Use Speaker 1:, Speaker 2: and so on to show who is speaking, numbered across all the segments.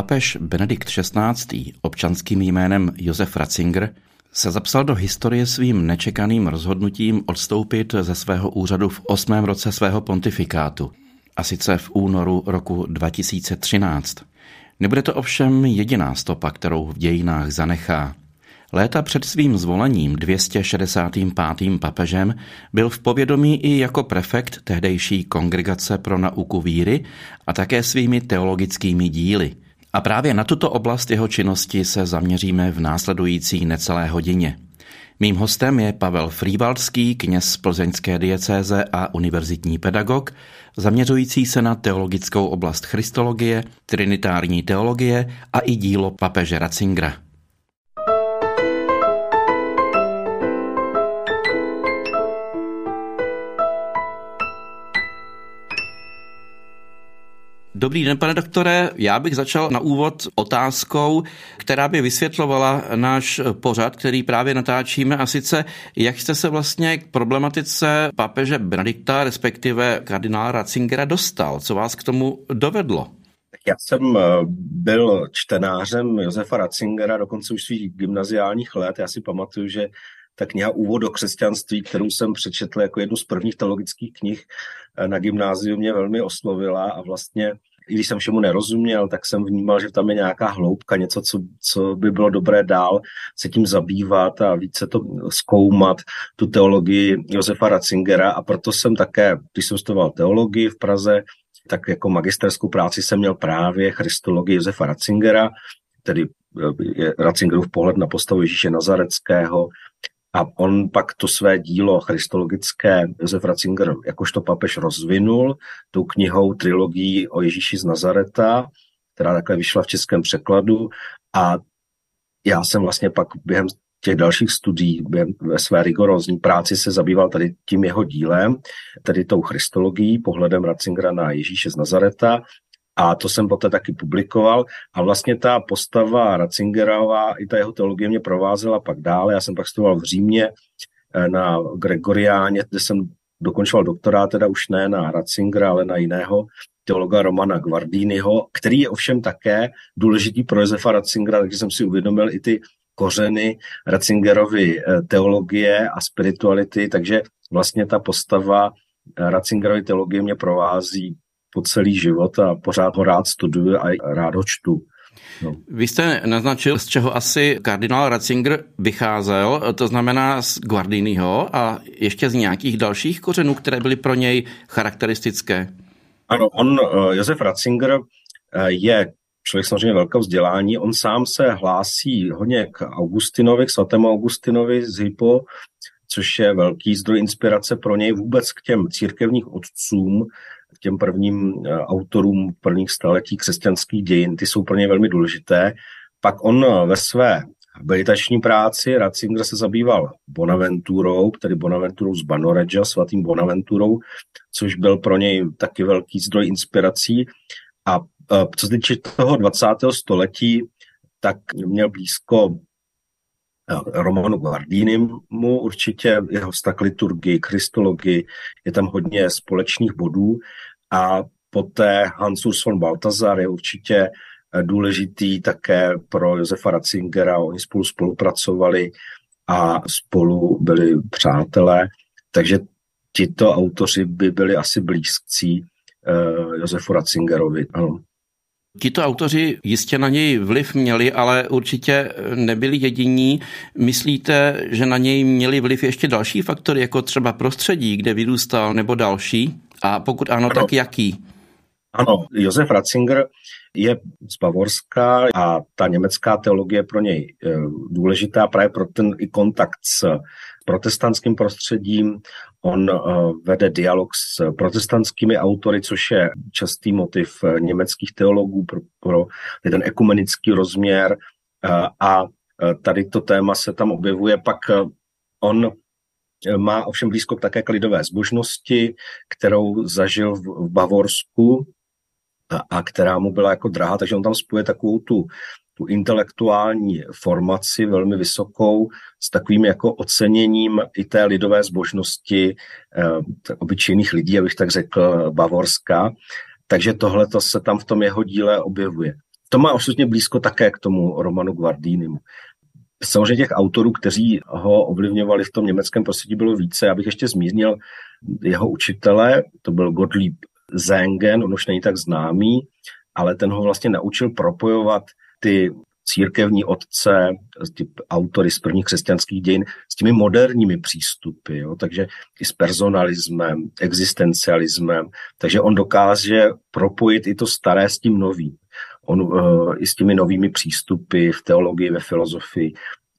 Speaker 1: Papež Benedikt XVI. občanským jménem Josef Ratzinger se zapsal do historie svým nečekaným rozhodnutím odstoupit ze svého úřadu v osmém roce svého pontifikátu, a sice v únoru roku 2013. Nebude to ovšem jediná stopa, kterou v dějinách zanechá. Léta před svým zvolením 265. papežem byl v povědomí i jako prefekt tehdejší kongregace pro nauku víry a také svými teologickými díly. A právě na tuto oblast jeho činnosti se zaměříme v následující necelé hodině. Mým hostem je Pavel Frývaldský, kněz plzeňské diecéze a univerzitní pedagog, zaměřující se na teologickou oblast christologie, trinitární teologie a i dílo papeže Ratzingera. Dobrý den, pane doktore. Já bych začal na úvod otázkou, která by vysvětlovala náš pořad, který právě natáčíme, a sice jak jste se vlastně k problematice papeže Benedikta, respektive kardinála Ratzingera dostal? Co vás k tomu dovedlo?
Speaker 2: Já jsem eh, byl čtenářem Josefa Ratzingera dokonce už svých gymnaziálních let. Já si pamatuju, že ta kniha Úvod do křesťanství, kterou jsem přečetl jako jednu z prvních teologických knih eh, na gymnáziu, mě velmi oslovila a vlastně i když jsem všemu nerozuměl, tak jsem vnímal, že tam je nějaká hloubka, něco, co, co by bylo dobré dál se tím zabývat a více to zkoumat, tu teologii Josefa Ratzingera. A proto jsem také, když jsem studoval teologii v Praze, tak jako magisterskou práci jsem měl právě christologii Josefa Ratzingera, tedy je Ratzingerův pohled na postavu Ježíše Nazareckého, a on pak to své dílo christologické Josef Ratzinger jakožto papež rozvinul tou knihou trilogií o Ježíši z Nazareta, která takhle vyšla v českém překladu. A já jsem vlastně pak během těch dalších studií ve své rigorózní práci se zabýval tady tím jeho dílem, tedy tou christologií, pohledem Ratzingera na Ježíše z Nazareta a to jsem poté taky publikoval. A vlastně ta postava Ratzingerová i ta jeho teologie mě provázela pak dále. Já jsem pak studoval v Římě eh, na Gregoriáně, kde jsem dokončoval doktorát, teda už ne na Ratzingera, ale na jiného teologa Romana Guardiniho, který je ovšem také důležitý pro Josefa Ratzingera, takže jsem si uvědomil i ty kořeny Ratzingerovy eh, teologie a spirituality, takže vlastně ta postava eh, Ratzingerovy teologie mě provází po celý život a pořád ho rád studuju a rád ho čtu.
Speaker 1: No. Vy jste naznačil, z čeho asi kardinál Ratzinger vycházel, to znamená z Guardiniho a ještě z nějakých dalších kořenů, které byly pro něj charakteristické.
Speaker 2: Ano, on, eh, Josef Ratzinger, eh, je člověk samozřejmě velkého vzdělání. On sám se hlásí hodně k Augustinovi, k svatému Augustinovi z Hypo, což je velký zdroj inspirace pro něj vůbec k těm církevních otcům, těm prvním eh, autorům prvních staletí křesťanských dějin, ty jsou pro ně velmi důležité. Pak on eh, ve své habilitační práci Ratzinger se zabýval Bonaventurou, tedy Bonaventurou z Banoreggia, svatým Bonaventurou, což byl pro něj taky velký zdroj inspirací. A eh, co se týče toho 20. století, tak měl blízko Romanu Guardinimu určitě jeho vztah k liturgii, kristologii, je tam hodně společných bodů a poté Hans Urs von Balthasar je určitě eh, důležitý také pro Josefa Ratzingera, oni spolu spolupracovali a spolu byli přátelé, takže tito autoři by byli asi blízcí uh, Josefu Ratzingerovi. Ano.
Speaker 1: Tito autoři jistě na něj vliv měli, ale určitě nebyli jediní. Myslíte, že na něj měli vliv ještě další faktory, jako třeba prostředí, kde vyrůstal, nebo další? A pokud ano, ano. tak jaký?
Speaker 2: Ano, Josef Ratzinger je z Bavorska a ta německá teologie pro něj eh, důležitá právě pro ten i kontakt s protestantským prostředím. On uh, vede dialog s protestantskými autory, což je častý motiv uh, německých teologů pro, pro ten ekumenický rozměr. A tady to téma se tam objevuje. Pak on má ovšem blízko také k lidové zbožnosti, kterou zažil v, Bavorsku a, a která mu byla jako drahá, takže on tam spojuje takovou tu tu intelektuální formaci velmi vysokou s takovým jako oceněním i té lidové zbožnosti eh, obyčejných lidí, abych tak řekl, Bavorska. Takže tohle se tam v tom jeho díle objevuje. To má osobně blízko také k tomu Romanu Guardinimu. Samozřejmě těch autorů, kteří ho ovlivňovali v tom německém prostředí, bylo více. Já bych ještě zmínil jeho učitele, to byl Gottlieb Zengen, on už není tak známý, ale ten ho vlastně naučil propojovat ty církevní otce, ty autory z prvních křesťanských dějin, s těmi moderními přístupy, jo? takže i s personalismem, existencialismem, takže on dokáže propojit i to staré s tím novým. On uh, i s těmi novými přístupy v teologii, ve filozofii.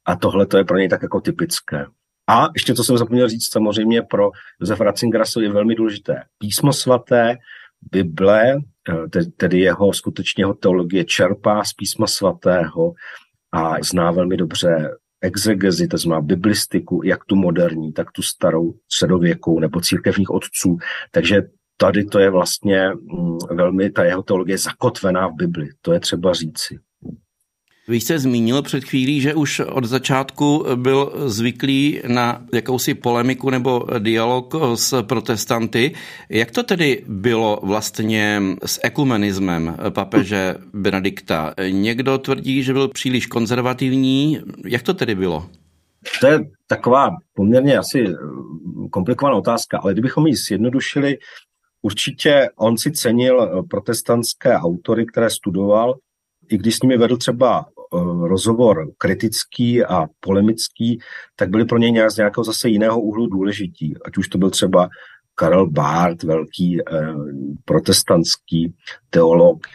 Speaker 2: A tohle to je pro něj tak jako typické. A ještě, co jsem zapomněl říct, samozřejmě pro Josefa Ratzingera je velmi důležité. Písmo svaté, Bible, eh, tedy jeho skutečně jeho teologie čerpá z písma svatého a zná velmi dobře exegezi, to znamená biblistiku, jak tu moderní, tak tu starou středověkou nebo církevních otců. Takže tady to je vlastně mm, velmi, ta jeho teologie zakotvená v Bibli, to je třeba říci.
Speaker 1: Vy jste zmínil před chvílí, že už od začátku byl zvyklý na jakousi polemiku nebo dialog s protestanty. Jak to tedy bylo vlastně s ekumenismem papeže Benedikta? Někdo tvrdí, že byl příliš konzervativní. Jak to tedy bylo?
Speaker 2: To je taková poměrně asi komplikovaná otázka, ale kdybychom ji zjednodušili, určitě on si cenil protestantské autory, které studoval, i když s nimi vedl třeba eh, rozhovor kritický a polemický, tak byly pro něj z nějakého zase jiného úhlu důležití. Ať už to byl třeba Karel Barth, velký eh, protestantský teolog.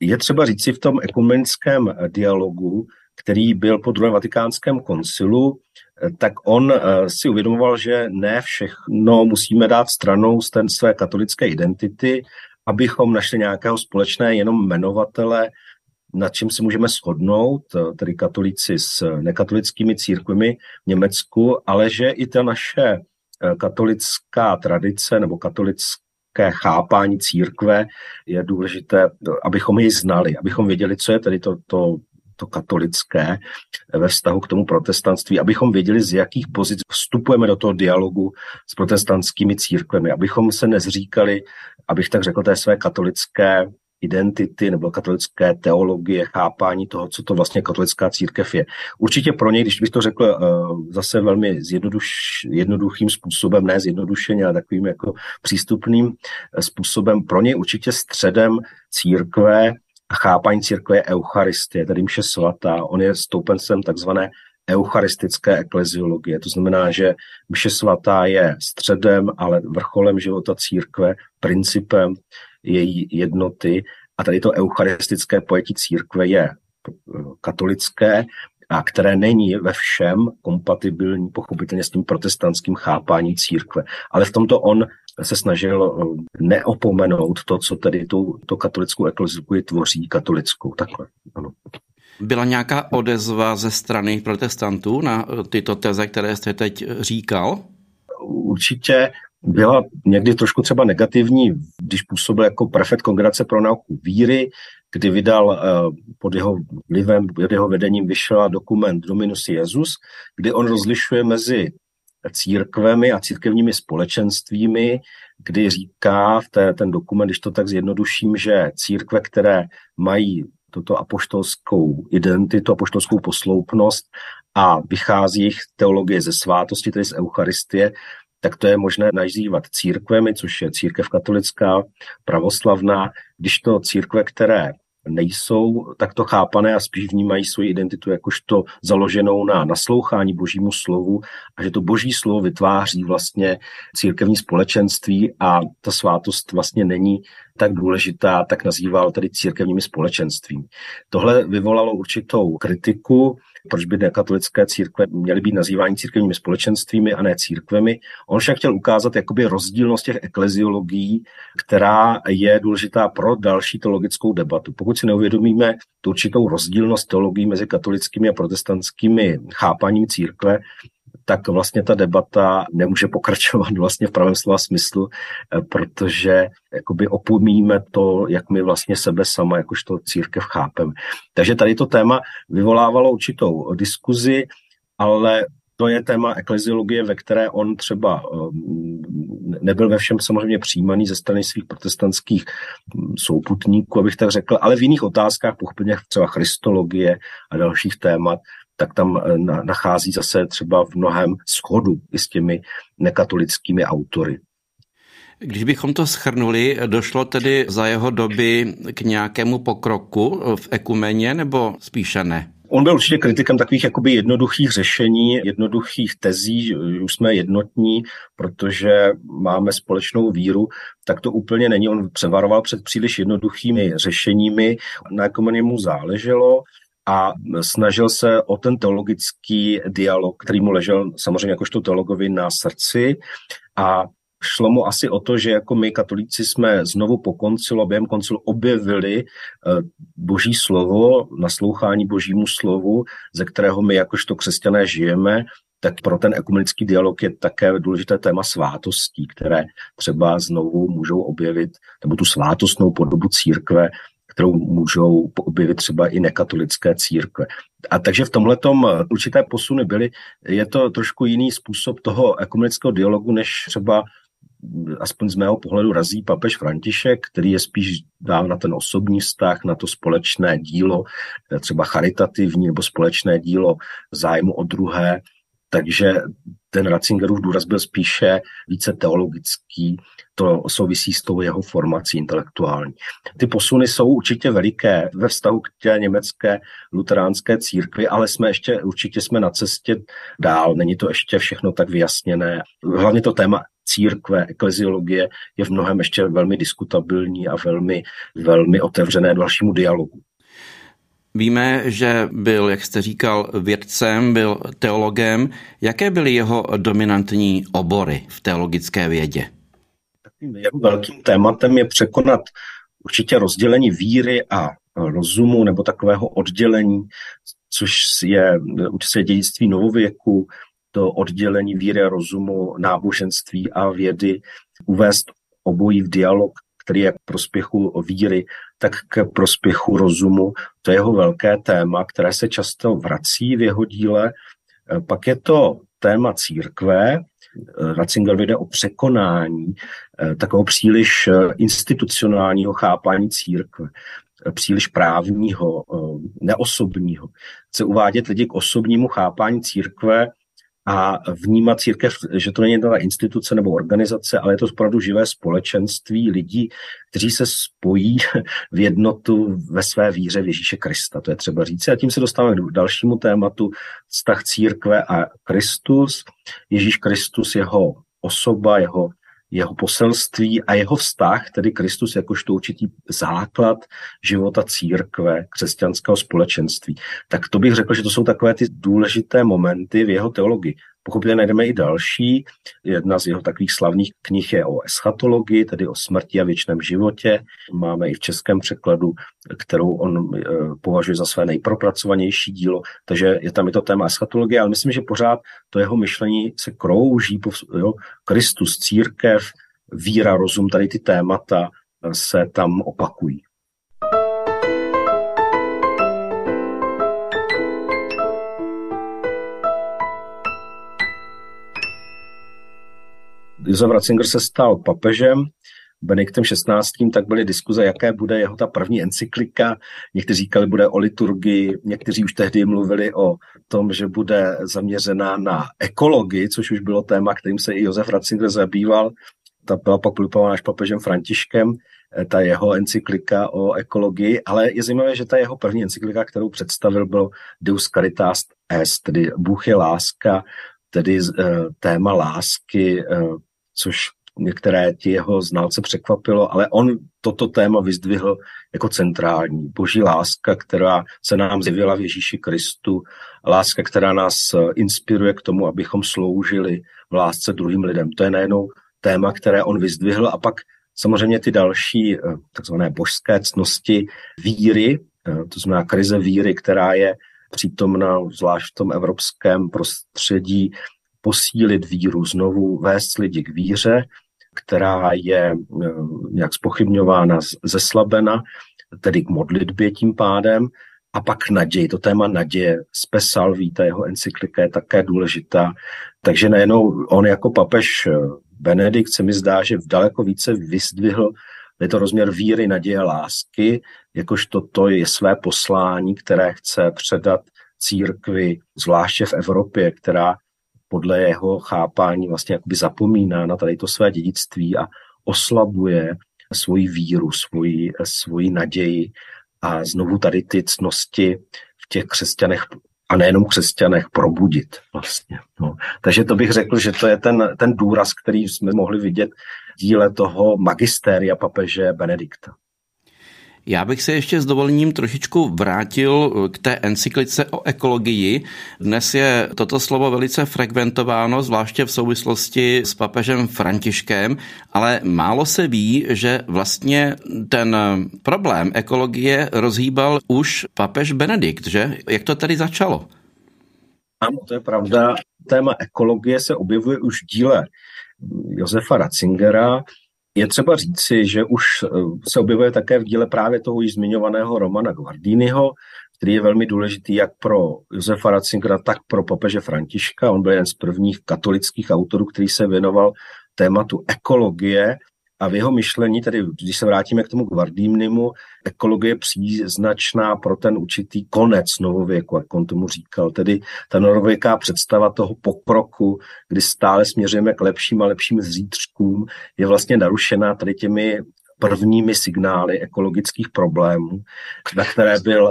Speaker 2: Je třeba říct si v tom ekumenickém dialogu, který byl po druhém vatikánském koncilu, eh, tak on eh, si uvědomoval, že ne všechno musíme dát stranou z té své katolické identity, abychom našli nějakého společné jenom jmenovatele nad čím si můžeme shodnout, eh, tedy katolíci s nekatolickými církvemi v Německu, ale že i ta naše eh, katolická tradice nebo katolické chápání církve je důležité, abychom ji znali, abychom věděli, co je tedy to, to, to katolické ve vztahu k tomu protestantství, abychom věděli, z jakých pozic vstupujeme do toho dialogu s protestantskými církvemi, abychom se nezříkali, abych tak řekl, té své katolické identity nebo katolické teologie, chápání toho, co to vlastně katolická církev je. Určitě pro něj, když bych to řekl eh, zase velmi zjednoduš, jednoduchým způsobem, ne zjednodušeně, ale takovým jako přístupným eh, způsobem, pro něj určitě středem církve a chápání církve je Eucharistie, tedy mše svatá. On je stoupencem takzvané eucharistické ekleziologie. To znamená, že mše svatá je středem, ale vrcholem života církve, principem její jednoty. A tady to eucharistické pojetí církve je eh, katolické, a které není ve všem kompatibilní pochopitelně s tím protestantským chápáním církve. Ale v tomto on se snažil eh, neopomenout to, co tedy tu, to katolickou ekleziku tvoří katolickou. Takhle, ano.
Speaker 1: Byla nějaká odezva ze strany protestantů na eh, tyto teze, které jste teď říkal?
Speaker 2: Určitě byla někdy trošku třeba negativní, když působil jako prefekt Kongregace pro nauku víry, kdy vydal eh, pod jeho vlivem, pod jeho vedením vyšel dokument Dominus Jezus, kdy on rozlišuje mezi církvemi a církevními společenstvími, kdy říká v té, ten dokument, když to tak zjednoduším, že církve, které mají tuto apoštolskou identitu, apoštolskou posloupnost a vychází jejich teologie ze svátosti, tedy z Eucharistie, tak to je možné nazývat církvemi, což je církev katolická, pravoslavná, když to církve, které nejsou takto chápané a spíš vnímají svoji identitu jakožto založenou na naslouchání božímu slovu a že to boží slovo vytváří vlastně církevní společenství a ta svátost vlastně není tak důležitá, tak nazýval tedy církevními společenstvím. Tohle vyvolalo určitou kritiku, proč by nekatolické církve měly být nazývány církevními společenstvími a ne církvemi. On však chtěl ukázat jakoby rozdílnost těch ekleziologií, která je důležitá pro další teologickou debatu. Pokud si neuvědomíme tu určitou rozdílnost teologií mezi katolickými a protestantskými chápaním církve, tak vlastně ta debata nemůže pokračovat vlastně v pravém slova smyslu, eh, protože jakoby opomíme to, jak my vlastně sebe sama, jakožto církev chápeme. Takže tady to téma vyvolávalo určitou diskuzi, ale to je téma ekleziologie, ve které on třeba ehm, nebyl ve všem samozřejmě přijímaný ze strany svých protestantských hm, souputníků, abych tak řekl, ale v jiných otázkách, pochopně třeba christologie a dalších témat, tak tam eh, nachází zase třeba v mnohem schodu i s těmi nekatolickými autory.
Speaker 1: Když bychom to schrnuli, došlo tedy za jeho doby k nějakému pokroku v ekumeně nebo spíše ne?
Speaker 2: On byl určitě kritikem takových jakoby jednoduchých řešení, jednoduchých tezí, že už jsme jednotní, protože máme společnou víru, tak to úplně není. On převaroval před příliš jednoduchými řešeními, na ekumeně mu záleželo a snažil se o ten teologický dialog, který mu ležel samozřejmě jakožto teologovi na srdci. A šlo mu asi o to, že jako my katolíci jsme znovu po koncilu a během koncilu objevili eh, boží slovo, naslouchání božímu slovu, ze kterého my jakožto křesťané žijeme, tak pro ten ekumenický dialog je také důležité téma svátostí, které třeba znovu můžou objevit, nebo tu svátostnou podobu církve, kterou můžou objevit třeba i nekatolické církve. A takže v tomhle určité posuny byly. Je to trošku jiný způsob toho ekumenického dialogu, než třeba aspoň z mého pohledu razí papež František, který je spíš dál na ten osobní vztah, na to společné dílo, třeba charitativní nebo společné dílo zájmu o druhé. Takže ten Ratzingerův důraz byl spíše více teologický, to souvisí s tou jeho formací intelektuální. Ty posuny jsou určitě veliké ve vztahu k té německé luteránské církvi, ale jsme ještě, určitě jsme na cestě dál, není to ještě všechno tak vyjasněné. Hlavně to téma církve, ekleziologie je v mnohem ještě velmi diskutabilní a velmi, velmi otevřené dalšímu dialogu.
Speaker 1: Víme, že byl, jak jste říkal, vědcem, byl teologem. Jaké byly jeho dominantní obory v teologické vědě?
Speaker 2: Jeho velkým tématem je překonat určitě rozdělení víry a rozumu nebo takového oddělení, což je určitě dědictví novověku, to oddělení víry a rozumu, náboženství a vědy, uvést obojí v dialog, který je k prospěchu víry, tak k prospěchu rozumu. To je jeho velké téma, které se často vrací v jeho díle. Pak je to téma církve, Ratzinger vyjde o překonání eh, takového příliš eh, institucionálního chápání církve, eh, příliš právního, neosobního. Chce uvádět lidi k osobnímu chápání církve a vnímat církev, že to není ta instituce nebo organizace, ale je to opravdu živé společenství lidí, kteří se spojí v jednotu ve své víře v Ježíše Krista. To je třeba říct. A tím se dostáváme k dalšímu tématu, vztah církve a Kristus. Ježíš Kristus, jeho osoba, jeho jeho poselství a jeho vztah, tedy Kristus jakožto určitý základ života církve, křesťanského společenství. Tak to bych řekl, že to jsou takové ty důležité momenty v jeho teologii. Pochopitelně najdeme i další. Jedna z jeho takových slavných knih je o eschatologii, tedy o smrti a věčném životě. Máme i v českém překladu, kterou on eh, považuje za své nejpropracovanější dílo. Takže je tam i to téma eschatologie, ale myslím, že pořád to jeho myšlení se krouží jo, Kristus, církev, víra, rozum, tady ty témata se tam opakují. Josef Ratzinger se stal papežem, Benediktem XVI. tak byly diskuze, jaké bude jeho ta první encyklika. Někteří říkali, bude o liturgii, někteří už tehdy mluvili o tom, že bude zaměřená na ekologii, což už bylo téma, kterým se i Josef Ratzinger zabýval. Ta byla pak až papežem Františkem, eh, ta jeho encyklika o ekologii, ale je zajímavé, že ta jeho první encyklika, kterou představil, byl Deus Caritas Est, tedy Bůh je láska, tedy eh, téma lásky, eh, což některé ti jeho znalce překvapilo, ale on toto téma vyzdvihl jako centrální. Boží láska, která se nám zjevila v Ježíši Kristu, láska, která nás eh, inspiruje k tomu, abychom sloužili v lásce druhým lidem. To je najednou téma, které on vyzdvihl a pak samozřejmě ty další takzvané božské cnosti víry, to znamená krize víry, která je přítomna zvlášť v tom evropském prostředí, posílit víru, znovu vést lidi k víře, která je eh, nějak spochybňována, zeslabena, tedy k modlitbě tím pádem, a pak naději, to téma naděje, Spesalví, ta jeho encyklika je také důležitá. Takže nejenom on jako papež eh, Benedikt se mi zdá, že v daleko více vyzdvihl je to rozměr víry, naděje, lásky, jakožto to je své poslání, které chce předat církvi, zvláště v Evropě, která podle jeho chápání vlastně jakoby zapomíná na tady to své dědictví a oslabuje svoji víru, svoji, svoji naději a znovu tady ty cnosti v těch křesťanech a nejenom křesťanech probudit vlastně. No. Takže to bych řekl, že to je ten, ten důraz, který jsme mohli vidět v díle toho magistéria papeže Benedikta.
Speaker 1: Já bych se ještě s dovolením trošičku vrátil k té encyklice o ekologii. Dnes je toto slovo velice frekventováno, zvláště v souvislosti s papežem Františkem, ale málo se ví, že vlastně ten problém ekologie rozhýbal už papež Benedikt, že? Jak to tedy začalo?
Speaker 2: Ano, to je pravda. Téma ekologie se objevuje už v díle Josefa Ratzingera, je třeba říci, že už eh, se objevuje také v díle právě toho již zmiňovaného Romana Guardiniho, který je velmi důležitý jak pro Josefa Ratzingera, tak pro papeže Františka. On byl jeden z prvních katolických autorů, který se věnoval tématu ekologie a v jeho myšlení, tedy když se vrátíme k tomu Guardinimu, ekologie je příznačná pro ten určitý konec novověku, jak on tomu říkal. Tedy ta novověká představa toho pokroku, kdy stále směřujeme k lepším a lepším zítřkům, je vlastně narušená tady těmi prvními signály ekologických problémů, na které byl,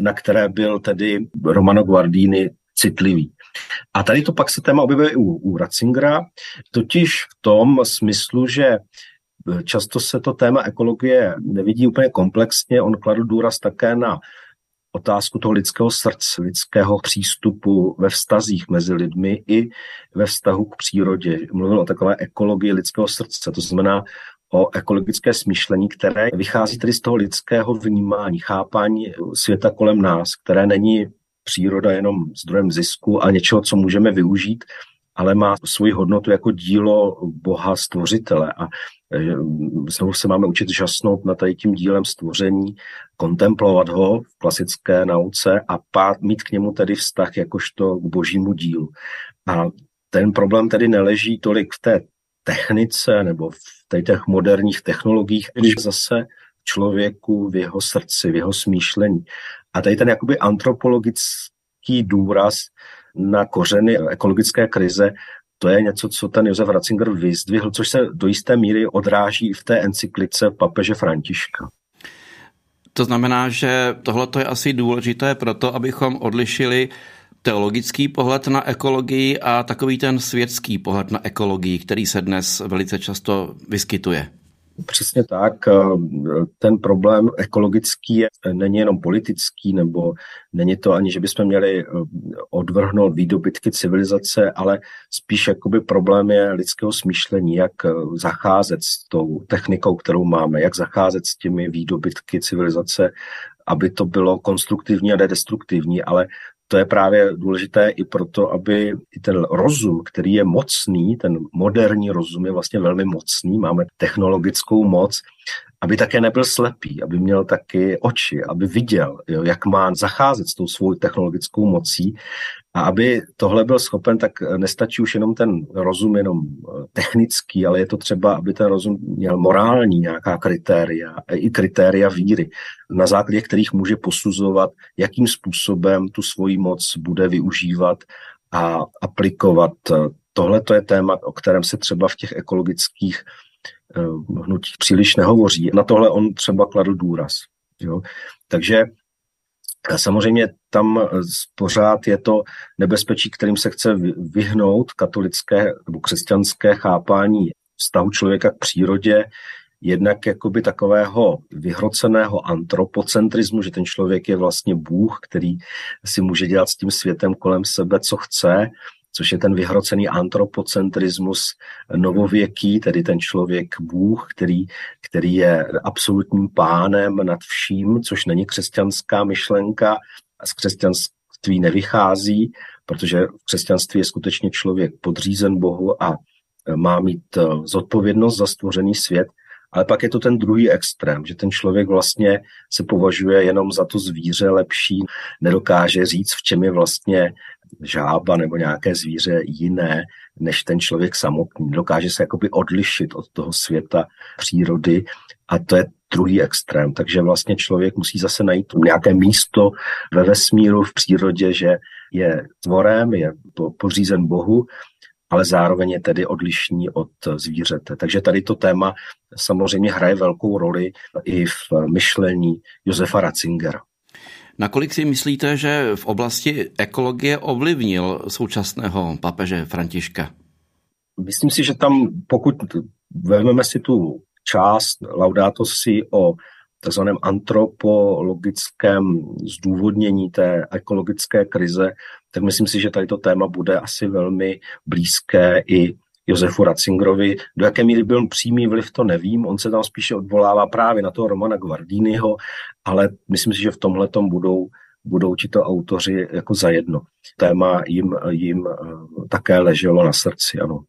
Speaker 2: na které byl tedy Romano Guardini citlivý. A tady to pak se téma objevuje u, u Ratzingera, totiž v tom smyslu, že Často se to téma ekologie nevidí úplně komplexně. On kladl důraz také na otázku toho lidského srdce, lidského přístupu ve vztazích mezi lidmi i ve vztahu k přírodě. Mluvil o takové ekologii lidského srdce, to znamená o ekologické smýšlení, které vychází tedy z toho lidského vnímání, chápání světa kolem nás, které není příroda jenom zdrojem zisku a něčeho, co můžeme využít, ale má svoji hodnotu jako dílo Boha stvořitele. A se máme učit žasnout na tady tím dílem stvoření, kontemplovat ho v klasické nauce a pát, mít k němu tedy vztah jakožto k božímu dílu. A ten problém tedy neleží tolik v té technice nebo v těch moderních technologiích, když zase člověku v jeho srdci, v jeho smýšlení. A tady ten jakoby antropologický důraz na kořeny ekologické krize, to je něco, co ten Josef Ratzinger vyzdvihl, což se do jisté míry odráží v té encyklice papeže Františka.
Speaker 1: To znamená, že tohle je asi důležité proto, abychom odlišili teologický pohled na ekologii a takový ten světský pohled na ekologii, který se dnes velice často vyskytuje.
Speaker 2: Přesně tak. Eh, ten problém ekologický není jenom politický, nebo není to ani, že bychom měli eh, odvrhnout výdobytky civilizace, ale spíš jakoby problém je lidského smýšlení, jak eh, zacházet s tou technikou, kterou máme, jak zacházet s těmi výdobytky civilizace, aby to bylo konstruktivní a nedestruktivní, ale to je právě důležité i proto, aby i ten rozum, který je mocný, ten moderní rozum je vlastně velmi mocný, máme technologickou moc, aby také nebyl slepý, aby měl taky oči, aby viděl, jo, jak má zacházet s tou svou technologickou mocí a aby tohle byl schopen, tak nestačí už jenom ten rozum jenom eh, technický, ale je to třeba, aby ten rozum měl morální nějaká kritéria, i kritéria víry, na základě kterých může posuzovat, jakým způsobem tu svoji moc bude využívat a aplikovat. Tohle to je téma, o kterém se třeba v těch ekologických eh, hnutích příliš nehovoří. Na tohle on třeba kladl důraz. Jo? Takže Samozřejmě tam eh, pořád je to nebezpečí, kterým se chce vyhnout katolické nebo křesťanské chápání vztahu člověka k přírodě, jednak jakoby takového vyhroceného antropocentrismu, že ten člověk je vlastně Bůh, který si může dělat s tím světem kolem sebe, co chce, což je ten vyhrocený antropocentrismus novověký, tedy ten člověk Bůh, který, který je absolutním pánem nad vším, což není křesťanská myšlenka. A z křesťanství nevychází, protože v křesťanství je skutečně člověk podřízen Bohu a má mít eh, zodpovědnost za stvořený svět, ale pak je to ten druhý extrém, že ten člověk vlastně se považuje jenom za to zvíře lepší, nedokáže říct, v čem je vlastně žába nebo nějaké zvíře jiné než ten člověk samotný. Dokáže se jakoby odlišit od toho světa přírody a to je druhý extrém. Takže vlastně člověk musí zase najít nějaké místo ve vesmíru, v přírodě, že je tvorem, je pořízen Bohu, ale zároveň je tedy odlišný od zvířete. Takže tady to téma samozřejmě hraje velkou roli i v myšlení Josefa Ratzingera.
Speaker 1: Nakolik si myslíte, že v oblasti ekologie ovlivnil současného papeže Františka?
Speaker 2: Myslím si, že tam, pokud vezmeme si tu část Laudato si o takzvaném antropologickém zdůvodnění té ekologické krize, tak myslím si, že tady to téma bude asi velmi blízké i Josefu Ratzingerovi. Do jaké míry byl přímý vliv, to nevím. On se tam spíše odvolává právě na toho Romana Guardiniho, ale myslím si, že v tomhle budou budou to autoři jako zajedno. Téma jim, jim eh, také leželo na srdci, ano.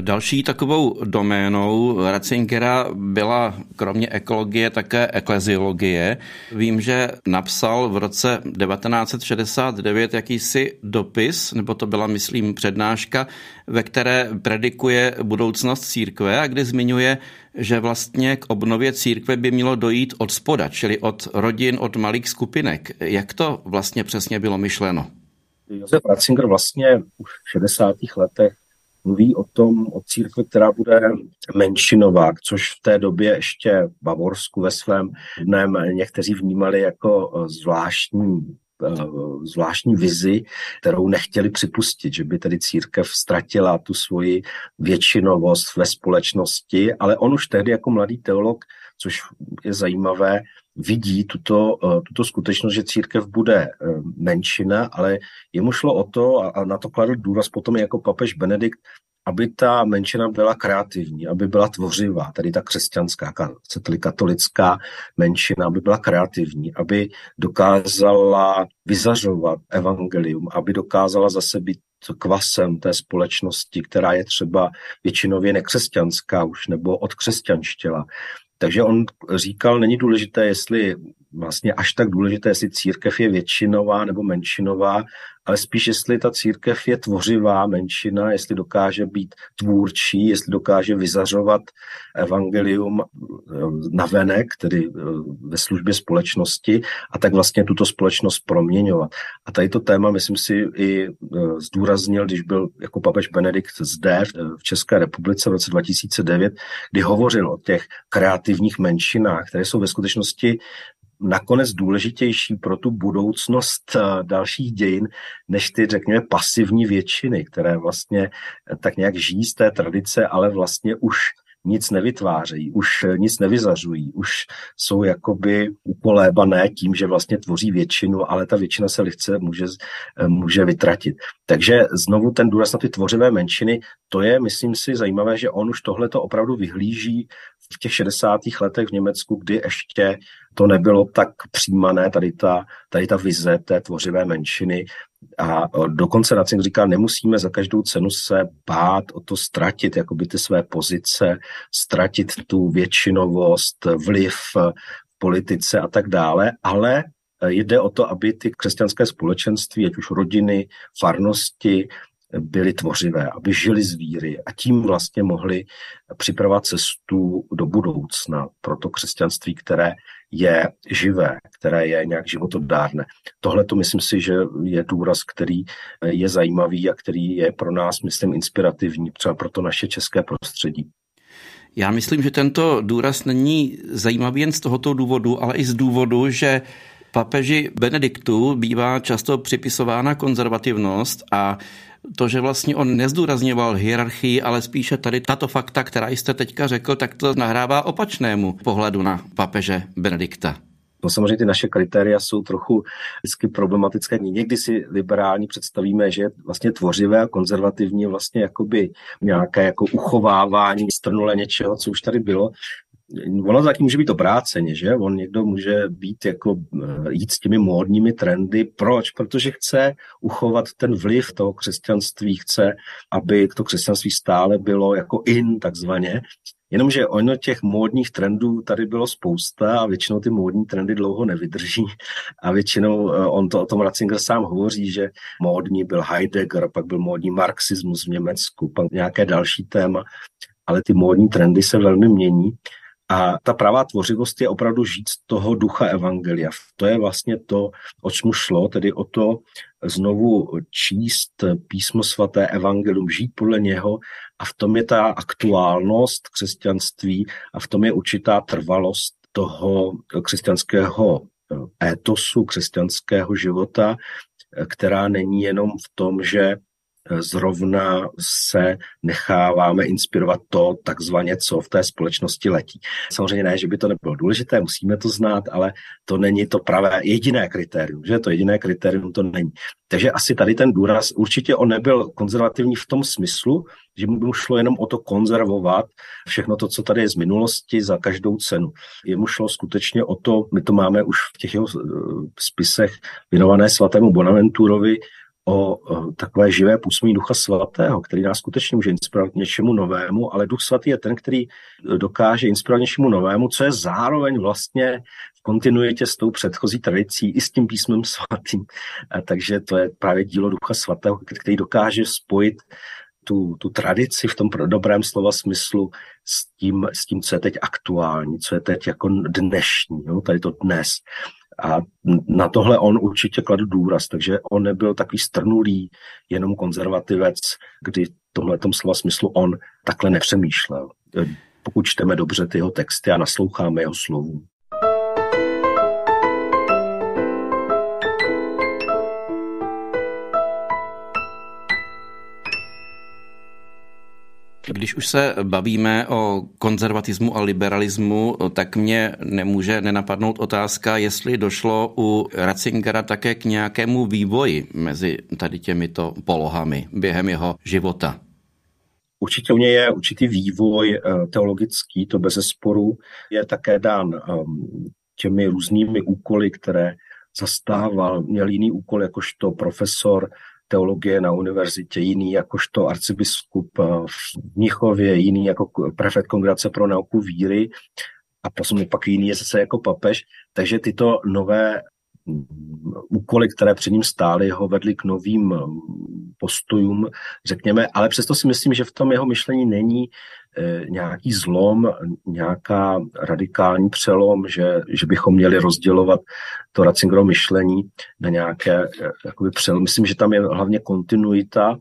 Speaker 1: Další takovou doménou Ratzingera byla kromě ekologie také ekleziologie. Vím, že napsal v roce 1969 jakýsi dopis, nebo to byla, myslím, přednáška, ve které predikuje budoucnost církve a kde zmiňuje, že vlastně k obnově církve by mělo dojít od spoda, čili od rodin, od malých skupinek. Jak to vlastně přesně bylo myšleno?
Speaker 2: Josef Ratzinger vlastně už v 60. letech mluví o tom, o církvi, která bude menšinová, což v té době ještě Bavorsku ve svém dnem někteří vnímali jako eh, zvláštní eh, zvláštní vizi, kterou nechtěli připustit, že by tedy církev ztratila tu svoji většinovost ve společnosti, ale on už tehdy jako mladý teolog, což je zajímavé, vidí tuto, eh, tuto skutečnost, že církev bude eh, menšina, ale jemu šlo o to, a na to kladl důraz potom jako papež Benedikt, aby ta menšina byla kreativní, aby byla tvořivá, tady ta křesťanská, chcete katolická menšina, aby byla kreativní, aby dokázala vyzařovat evangelium, aby dokázala zase být kvasem té společnosti, která je třeba většinově nekřesťanská už nebo odkřesťanštěla. Takže on říkal, není důležité, jestli vlastně až tak důležité, jestli církev je většinová nebo menšinová, ale spíš jestli ta církev je tvořivá menšina, jestli dokáže být tvůrčí, jestli dokáže vyzařovat evangelium eh, na venek, tedy eh, ve službě společnosti a tak vlastně tuto společnost proměňovat. A tady to téma, myslím si, i eh, zdůraznil, když byl jako papež Benedikt zde v České republice v roce 2009, kdy hovořil o těch kreativních menšinách, které jsou ve skutečnosti nakonec důležitější pro tu budoucnost eh, dalších dějin, než ty, řekněme, pasivní většiny, které vlastně eh, tak nějak žijí z té tradice, ale vlastně už nic nevytvářejí, už eh, nic nevyzařují, už jsou jakoby upolébané tím, že vlastně tvoří většinu, ale ta většina se lehce může, může vytratit. Takže znovu ten důraz na ty tvořivé menšiny, to je, myslím si, zajímavé, že on už tohle to opravdu vyhlíží v těch 60. letech v Německu, kdy ještě to nebylo tak přijímané, tady ta, tady ta vize té tvořivé menšiny. A dokonce Nacink říká, nemusíme za každou cenu se bát o to ztratit jakoby ty své pozice, ztratit tu většinovost, vliv v politice a tak dále, ale jde o to, aby ty křesťanské společenství, ať už rodiny, farnosti, byly tvořivé, aby žili z víry a tím vlastně mohli připravovat cestu do budoucna pro to křesťanství, které je živé, které je nějak životodárné. Tohle to myslím si, že je důraz, který je zajímavý a který je pro nás, myslím, inspirativní, třeba pro to naše české prostředí.
Speaker 1: Já myslím, že tento důraz není zajímavý jen z tohoto důvodu, ale i z důvodu, že papeži Benediktu bývá často připisována konzervativnost a to, že vlastně on nezdůrazňoval hierarchii, ale spíše tady tato fakta, která jste teďka řekl, tak to nahrává opačnému pohledu na papeže Benedikta.
Speaker 2: No samozřejmě ty naše kritéria jsou trochu vždycky problematické. Někdy si liberální představíme, že vlastně tvořivé a konzervativní vlastně jakoby nějaké jako uchovávání strnule něčeho, co už tady bylo. Ono taky může být obráceně, že? On někdo může být jako eh, jít s těmi módními trendy. Proč? Protože chce uchovat ten vliv toho křesťanství, chce, aby to křesťanství stále bylo jako in, takzvaně. Jenomže ono těch módních trendů tady bylo spousta a většinou ty módní trendy dlouho nevydrží a většinou eh, on to o tom Ratzinger sám hovoří, že módní byl Heidegger, pak byl módní marxismus v Německu, pak nějaké další téma, ale ty módní trendy se velmi mění a ta pravá tvořivost je opravdu žít z toho ducha evangelia. To je vlastně to, o čemu šlo, tedy o to znovu číst písmo svaté evangelium, žít podle něho a v tom je ta aktuálnost křesťanství a v tom je určitá trvalost toho křesťanského étosu, křesťanského života, která není jenom v tom, že zrovna se necháváme inspirovat to takzvaně, co v té společnosti letí. Samozřejmě ne, že by to nebylo důležité, musíme to znát, ale to není to pravé jediné kritérium, že to jediné kritérium to není. Takže asi tady ten důraz, určitě on nebyl konzervativní v tom smyslu, že mu šlo jenom o to konzervovat všechno to, co tady je z minulosti za každou cenu. Jemu šlo skutečně o to, my to máme už v těch jeho eh, spisech věnované svatému Bonaventurovi, o takové živé působení Ducha Svatého, který nás skutečně může inspirovat něčemu novému, ale Duch Svatý je ten, který dokáže inspirovat něčemu novému, co je zároveň vlastně v kontinuitě s tou předchozí tradicí i s tím písmem svatým. Takže to je právě dílo Ducha Svatého, který dokáže spojit tu, tu tradici v tom dobrém slova smyslu s tím, s tím, co je teď aktuální, co je teď jako dnešní, jo? tady to dnes. A na tohle on určitě kladl důraz, takže on nebyl takový strnulý, jenom konzervativec, kdy tomhle slova smyslu on takhle nepřemýšlel. Pokud čteme dobře ty jeho texty a nasloucháme jeho slovům.
Speaker 1: Když už se bavíme o konzervatismu a liberalismu, tak mě nemůže nenapadnout otázka, jestli došlo u Ratzingera také k nějakému vývoji mezi tady těmito polohami během jeho života.
Speaker 2: Určitě u něj je určitý vývoj eh, teologický, to bez sporu je také dán ehm, těmi různými úkoly, které zastával. Měl jiný úkol jakožto profesor teologie na univerzitě, jiný jakožto arcibiskup eh, v Mnichově, jiný jako prefekt kongregace pro nauku víry a potom pak jiný je zase jako papež. Takže tyto nové úkoly, které před ním stály, ho vedly k novým um, postojům, řekněme, ale přesto si myslím, že v tom jeho myšlení není nějaký zlom, nějaká radikální přelom, že, že bychom měli rozdělovat to Ratzingerovo myšlení na nějaké eh, jakoby přelom. Myslím, že tam je hlavně kontinuita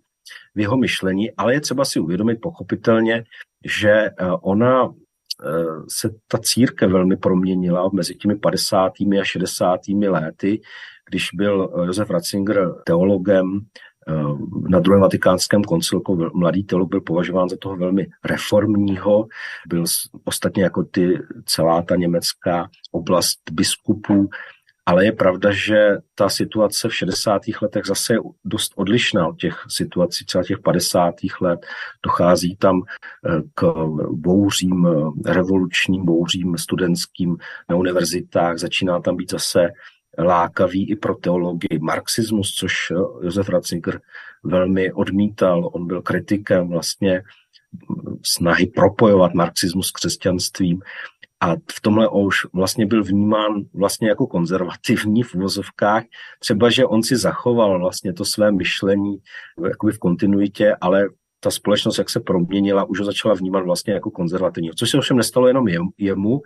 Speaker 2: v jeho myšlení, ale je třeba si uvědomit pochopitelně, že eh, ona Eh, se ta církev velmi proměnila mezi těmi 50. a 60. lety, když byl eh, Josef Ratzinger teologem eh, na druhém vatikánském koncilu jako mladý teolog byl považován za toho velmi reformního, byl ostatně jako ty celá ta německá oblast biskupů ale je pravda, že ta situace v 60. letech zase je dost odlišná od těch situací třeba těch 50. let. Dochází tam eh, k bouřím, eh, revolučním bouřím studentským na univerzitách, začíná tam být zase lákavý i pro teologii marxismus, což eh, Josef Ratzinger velmi odmítal. On byl kritikem vlastně snahy propojovat marxismus s křesťanstvím a v tomhle už vlastně byl vnímán vlastně jako konzervativní v uvozovkách. Třeba, že on si zachoval vlastně to své myšlení jakoby v kontinuitě, ale ta společnost, jak se proměnila, už ho začala vnímat vlastně jako konzervativní. Což se ovšem nestalo jenom jemu,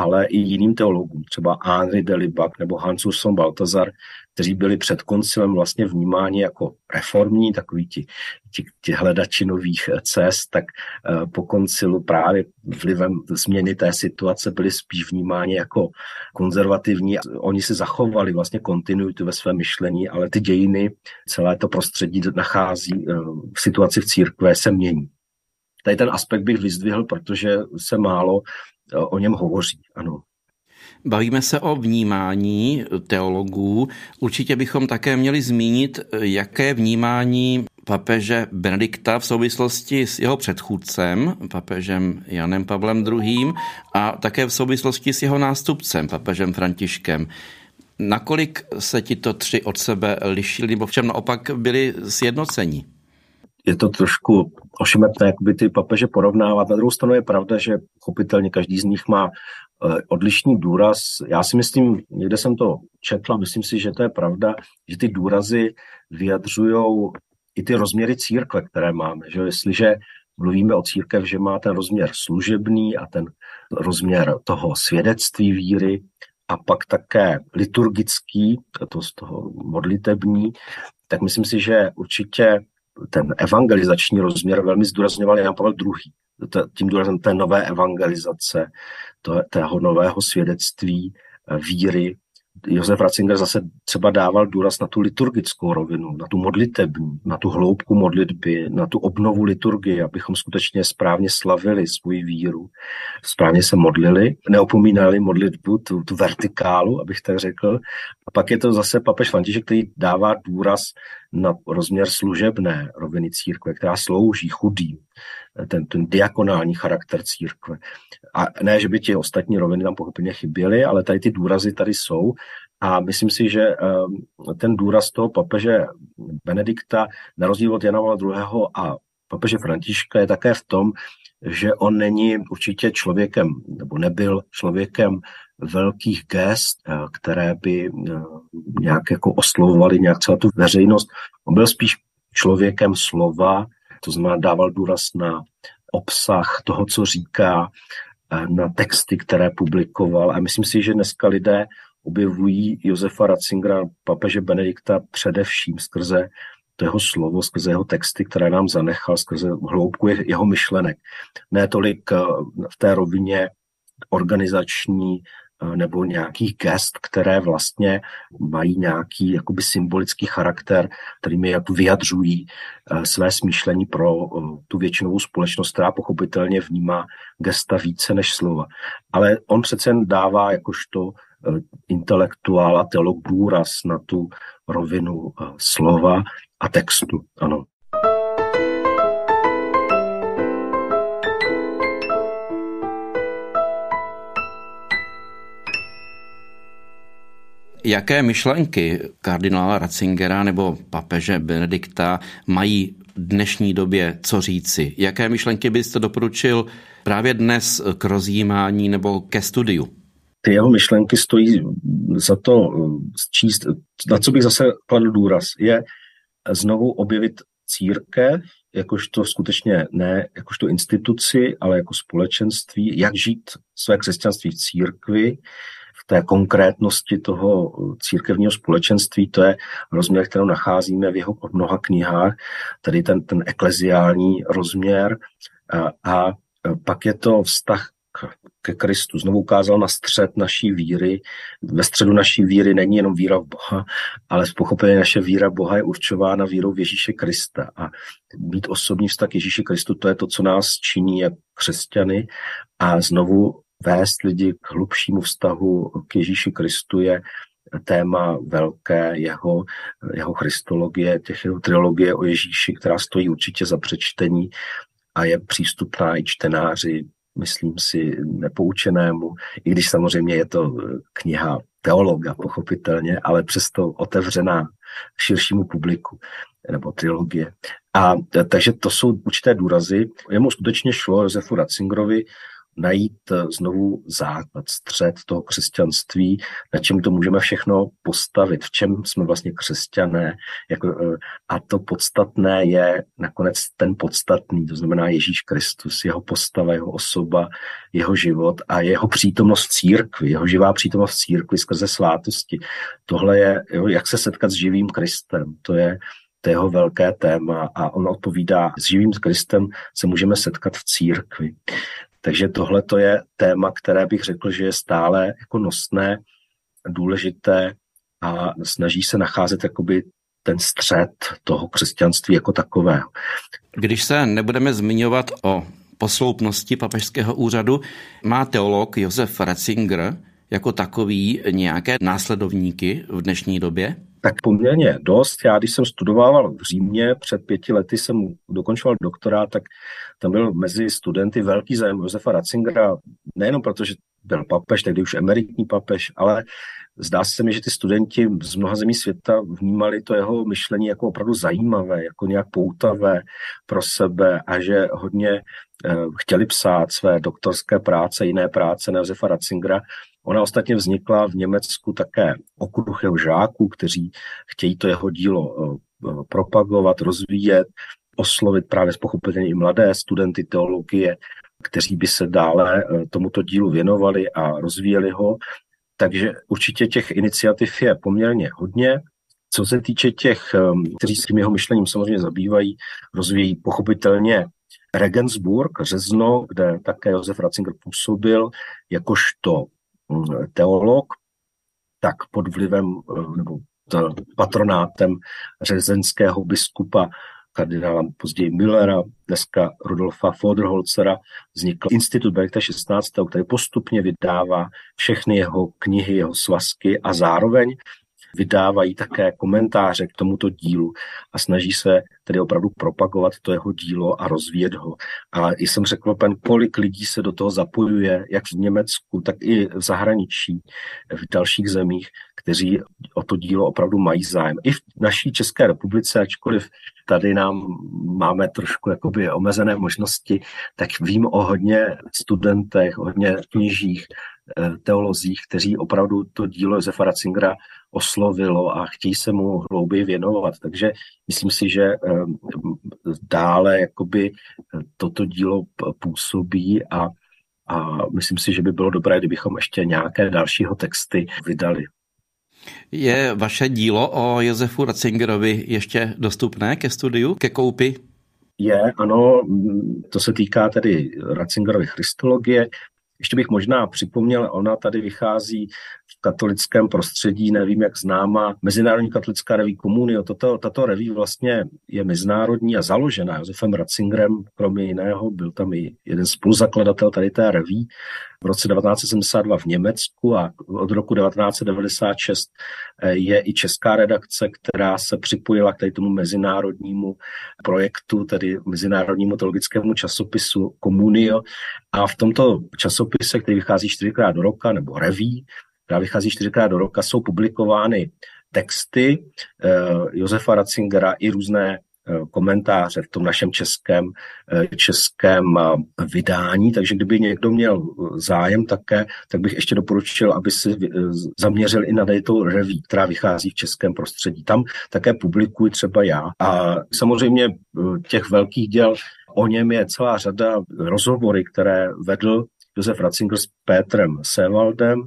Speaker 2: ale i jiným teologům, třeba Henri Delibak nebo Hans Urson Baltazar, kteří byli před koncilem vlastně vnímáni jako reformní, takový ti, ti, ti hledači nových cest, tak eh, po koncilu právě vlivem změny té situace byli spíš vnímáni jako konzervativní. Oni si zachovali vlastně kontinuitu ve svém myšlení, ale ty dějiny, celé to prostředí nachází eh, v situaci v církve se mění. Tady ten aspekt bych vyzdvihl, protože se málo eh, o něm hovoří, ano.
Speaker 1: Bavíme se o vnímání teologů. Určitě bychom také měli zmínit, jaké vnímání papeže Benedikta v souvislosti s jeho předchůdcem, papežem Janem Pavlem II. a také v souvislosti s jeho nástupcem, papežem Františkem. Nakolik se tito tři od sebe lišili, nebo v čem naopak byli sjednoceni?
Speaker 2: Je to trošku ošemetné, jak by ty papeže porovnávat. Na druhou stranu je pravda, že pochopitelně každý z nich má eh, odlišný důraz. Já si myslím, někde jsem to četla, myslím si, že to je pravda, že ty důrazy vyjadřují i ty rozměry církve, které máme. Že jestliže mluvíme o církev, že má ten rozměr služebný a ten rozměr toho svědectví víry a pak také liturgický, to z toho modlitební, tak myslím si, že určitě ten evangelizační rozměr velmi zdůrazňoval Jan Pavel II. Tím důrazem té nové evangelizace, to, tého nového svědectví eh, víry, Josef Ratzinger zase třeba dával důraz na tu liturgickou rovinu, na tu modlitební, na tu hloubku modlitby, na tu obnovu liturgie, abychom skutečně správně slavili svou víru, správně se modlili, neopomínali modlitbu, tu, tu vertikálu, abych tak řekl. A pak je to zase papež František, který dává důraz na rozměr služebné roviny církve, která slouží chudým, ten, ten diakonální charakter církve. A ne, že by ti ostatní roviny tam pochopitelně chyběly, ale tady ty důrazy tady jsou a myslím si, že ehm, ten důraz toho papeže Benedikta, na rozdíl od Jana II. a papeže Františka, je také v tom, že on není určitě člověkem, nebo nebyl člověkem velkých gest, eh, které by eh, nějak jako oslovovaly nějak celou tu veřejnost. On byl spíš člověkem slova, to znamená dával důraz na obsah toho, co říká, eh, na texty, které publikoval. A myslím si, že dneska lidé objevují Josefa Ratzingera, papeže Benedikta především skrze to jeho slovo, skrze jeho texty, které nám zanechal, skrze hloubku jeho myšlenek. Ne tolik v té rovině organizační Eh, nebo nějakých gest, které vlastně mají nějaký jakoby symbolický charakter, kterými jako vyjadřují eh, své smýšlení pro eh, tu většinovou společnost, která pochopitelně vnímá gesta více než slova. Ale on přece dává jakožto intelektuál a teolog důraz na tu rovinu slova a textu. Ano.
Speaker 1: Jaké myšlenky kardinála Ratzingera nebo papeže Benedikta mají v dnešní době co říci? Jaké myšlenky byste doporučil právě dnes k rozjímání nebo ke studiu?
Speaker 2: Ty jeho myšlenky stojí za to číst. Na co bych zase kladl důraz, je znovu objevit církev, jakožto skutečně ne jakožto instituci, ale jako společenství, jak žít své křesťanství v církvi, té konkrétnosti toho církevního společenství, to je rozměr, kterou nacházíme v jeho mnoha knihách, tedy ten, ten ekleziální rozměr a, a pak je to vztah ke Kristu. Znovu ukázal na střed naší víry. Ve středu naší víry není jenom víra v Boha, ale z pochopení naše víra Boha je určována vírou v Ježíše Krista. A mít osobní vztah k Ježíši Kristu, to je to, co nás činí jako křesťany. A znovu vést lidi k hlubšímu vztahu k Ježíši Kristu je téma velké jeho, jeho christologie, těch jeho trilogie o Ježíši, která stojí určitě za přečtení a je přístupná i čtenáři, myslím si, nepoučenému, i když samozřejmě je to kniha teologa, pochopitelně, ale přesto otevřená širšímu publiku nebo trilogie. A takže to jsou určité důrazy. Jemu skutečně šlo Josefu Ratzingerovi najít eh, znovu základ, střed toho křesťanství, na čem to můžeme všechno postavit, v čem jsme vlastně křesťané. Jako, eh, a to podstatné je nakonec ten podstatný, to znamená Ježíš Kristus, jeho postava, jeho osoba, jeho život a jeho přítomnost v církvi, jeho živá přítomnost v církvi skrze svátosti. Tohle je, jo, jak se setkat s živým Kristem, to je to je jeho velké téma a on odpovídá, s živým Kristem se můžeme setkat v církvi. Takže tohle to je téma, které bych řekl, že je stále jako nosné, důležité a snaží se nacházet jakoby ten střed toho křesťanství jako takového.
Speaker 1: Když se nebudeme zmiňovat o posloupnosti papežského úřadu, má teolog Josef Ratzinger jako takový nějaké následovníky v dnešní době?
Speaker 2: Tak poměrně dost. Já, když jsem studoval v Římě, před pěti lety jsem dokončoval doktorát, tak tam byl mezi studenty velký zájem Josefa Ratzingera, nejenom proto, že byl papež, tehdy už emeritní papež, ale zdá se mi, že ty studenti z mnoha zemí světa vnímali to jeho myšlení jako opravdu zajímavé, jako nějak poutavé pro sebe a že hodně eh, chtěli psát své doktorské práce, jiné práce na Josefa Ratzingera. Ona ostatně vznikla v Německu také okruh jeho žáků, kteří chtějí to jeho dílo eh, eh, propagovat, rozvíjet, oslovit právě pochopitelně i mladé studenty teologie, kteří by se dále tomuto dílu věnovali a rozvíjeli ho. Takže určitě těch iniciativ je poměrně hodně. Co se týče těch, kteří s tím jeho myšlením samozřejmě zabývají, rozvíjí pochopitelně Regensburg, Řezno, kde také Josef Ratzinger působil jakožto teolog, tak pod vlivem uh, nebo patronátem řezenského biskupa kardinála později Müllera, dneska Rudolfa Foderholzera, vznikl Institut Benedikta 16., který postupně vydává všechny jeho knihy, jeho svazky a zároveň vydávají také komentáře k tomuto dílu a snaží se tedy opravdu propagovat to jeho dílo a rozvíjet ho. A jsem řekl, pan, kolik lidí se do toho zapojuje, jak v Německu, tak i v zahraničí, v dalších zemích, kteří o to dílo opravdu mají zájem. I v naší České republice, ačkoliv tady nám máme trošku jakoby omezené možnosti, tak vím o hodně studentech, o hodně knižích, teolozích, kteří opravdu to dílo Josefa Ratzingera oslovilo a chtějí se mu hlouběji věnovat. Takže myslím si, že eh, dále jakoby toto dílo působí a, a myslím si, že by bylo dobré, kdybychom ještě nějaké dalšího texty vydali.
Speaker 1: Je vaše dílo o Josefu Ratzingerovi ještě dostupné ke studiu, ke koupi?
Speaker 2: Je, ano, to se týká tedy Ratzingerovy christologie. Ještě bych možná připomněl, ona tady vychází v katolickém prostředí, nevím, jak známa, Mezinárodní katolická reví Komunio. Toto, tato reví vlastně je mezinárodní a založená Josefem Ratzingerem, kromě jiného, byl tam i jeden spoluzakladatel tady té reví v roce 1972 v Německu a od roku 1996 eh, je i česká redakce, která se připojila k tomu mezinárodnímu projektu, tedy mezinárodnímu teologickému časopisu Komunio. A v tomto časopise, který vychází čtyřikrát do roka, nebo reví, která vychází čtyřikrát do roka, jsou publikovány texty eh, Josefa Ratzingera i různé komentáře v tom našem českém, eh, českém eh, vydání, takže kdyby někdo měl zájem také, tak bych ještě doporučil, aby si zaměřil i na to reví, která vychází v českém prostředí. Tam také publikuji třeba já. A samozřejmě těch velkých děl o něm je celá řada rozhovory, které vedl Josef Ratzinger s Petrem Sewaldem,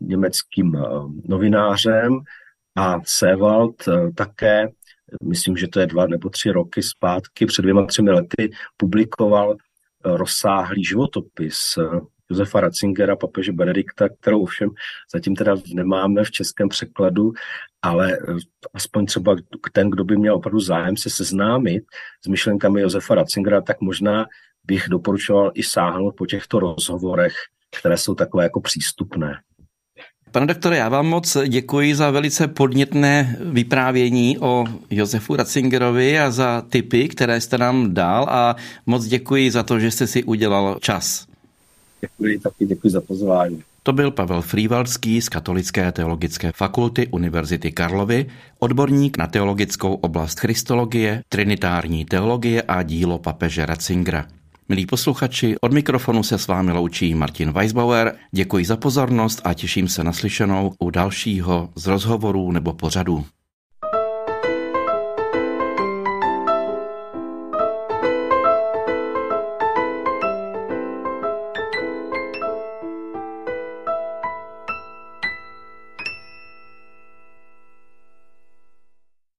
Speaker 2: německým novinářem, a Sewald také myslím, že to je dva nebo tři roky zpátky, před dvěma, třemi lety, publikoval eh, rozsáhlý životopis eh, Josefa Ratzingera, papeže Benedikta, kterou ovšem zatím teda nemáme v českém překladu, ale eh, aspoň třeba ten, kdo by měl opravdu zájem se seznámit s myšlenkami Josefa Ratzingera, tak možná bych doporučoval i sáhnout po těchto rozhovorech, které jsou takové jako přístupné.
Speaker 1: Pane doktore, já vám moc děkuji za velice podnětné vyprávění o Josefu Ratzingerovi a za tipy, které jste nám dal a moc děkuji za to, že jste si udělal čas.
Speaker 2: Děkuji, taky děkuji za pozvání.
Speaker 1: To byl Pavel Frývalský z Katolické teologické fakulty Univerzity Karlovy, odborník na teologickou oblast christologie, trinitární teologie a dílo papeže Ratzingera. Milí posluchači, od mikrofonu se s vámi loučí Martin Weisbauer. Děkuji za pozornost a těším se na slyšenou u dalšího z rozhovorů nebo pořadů.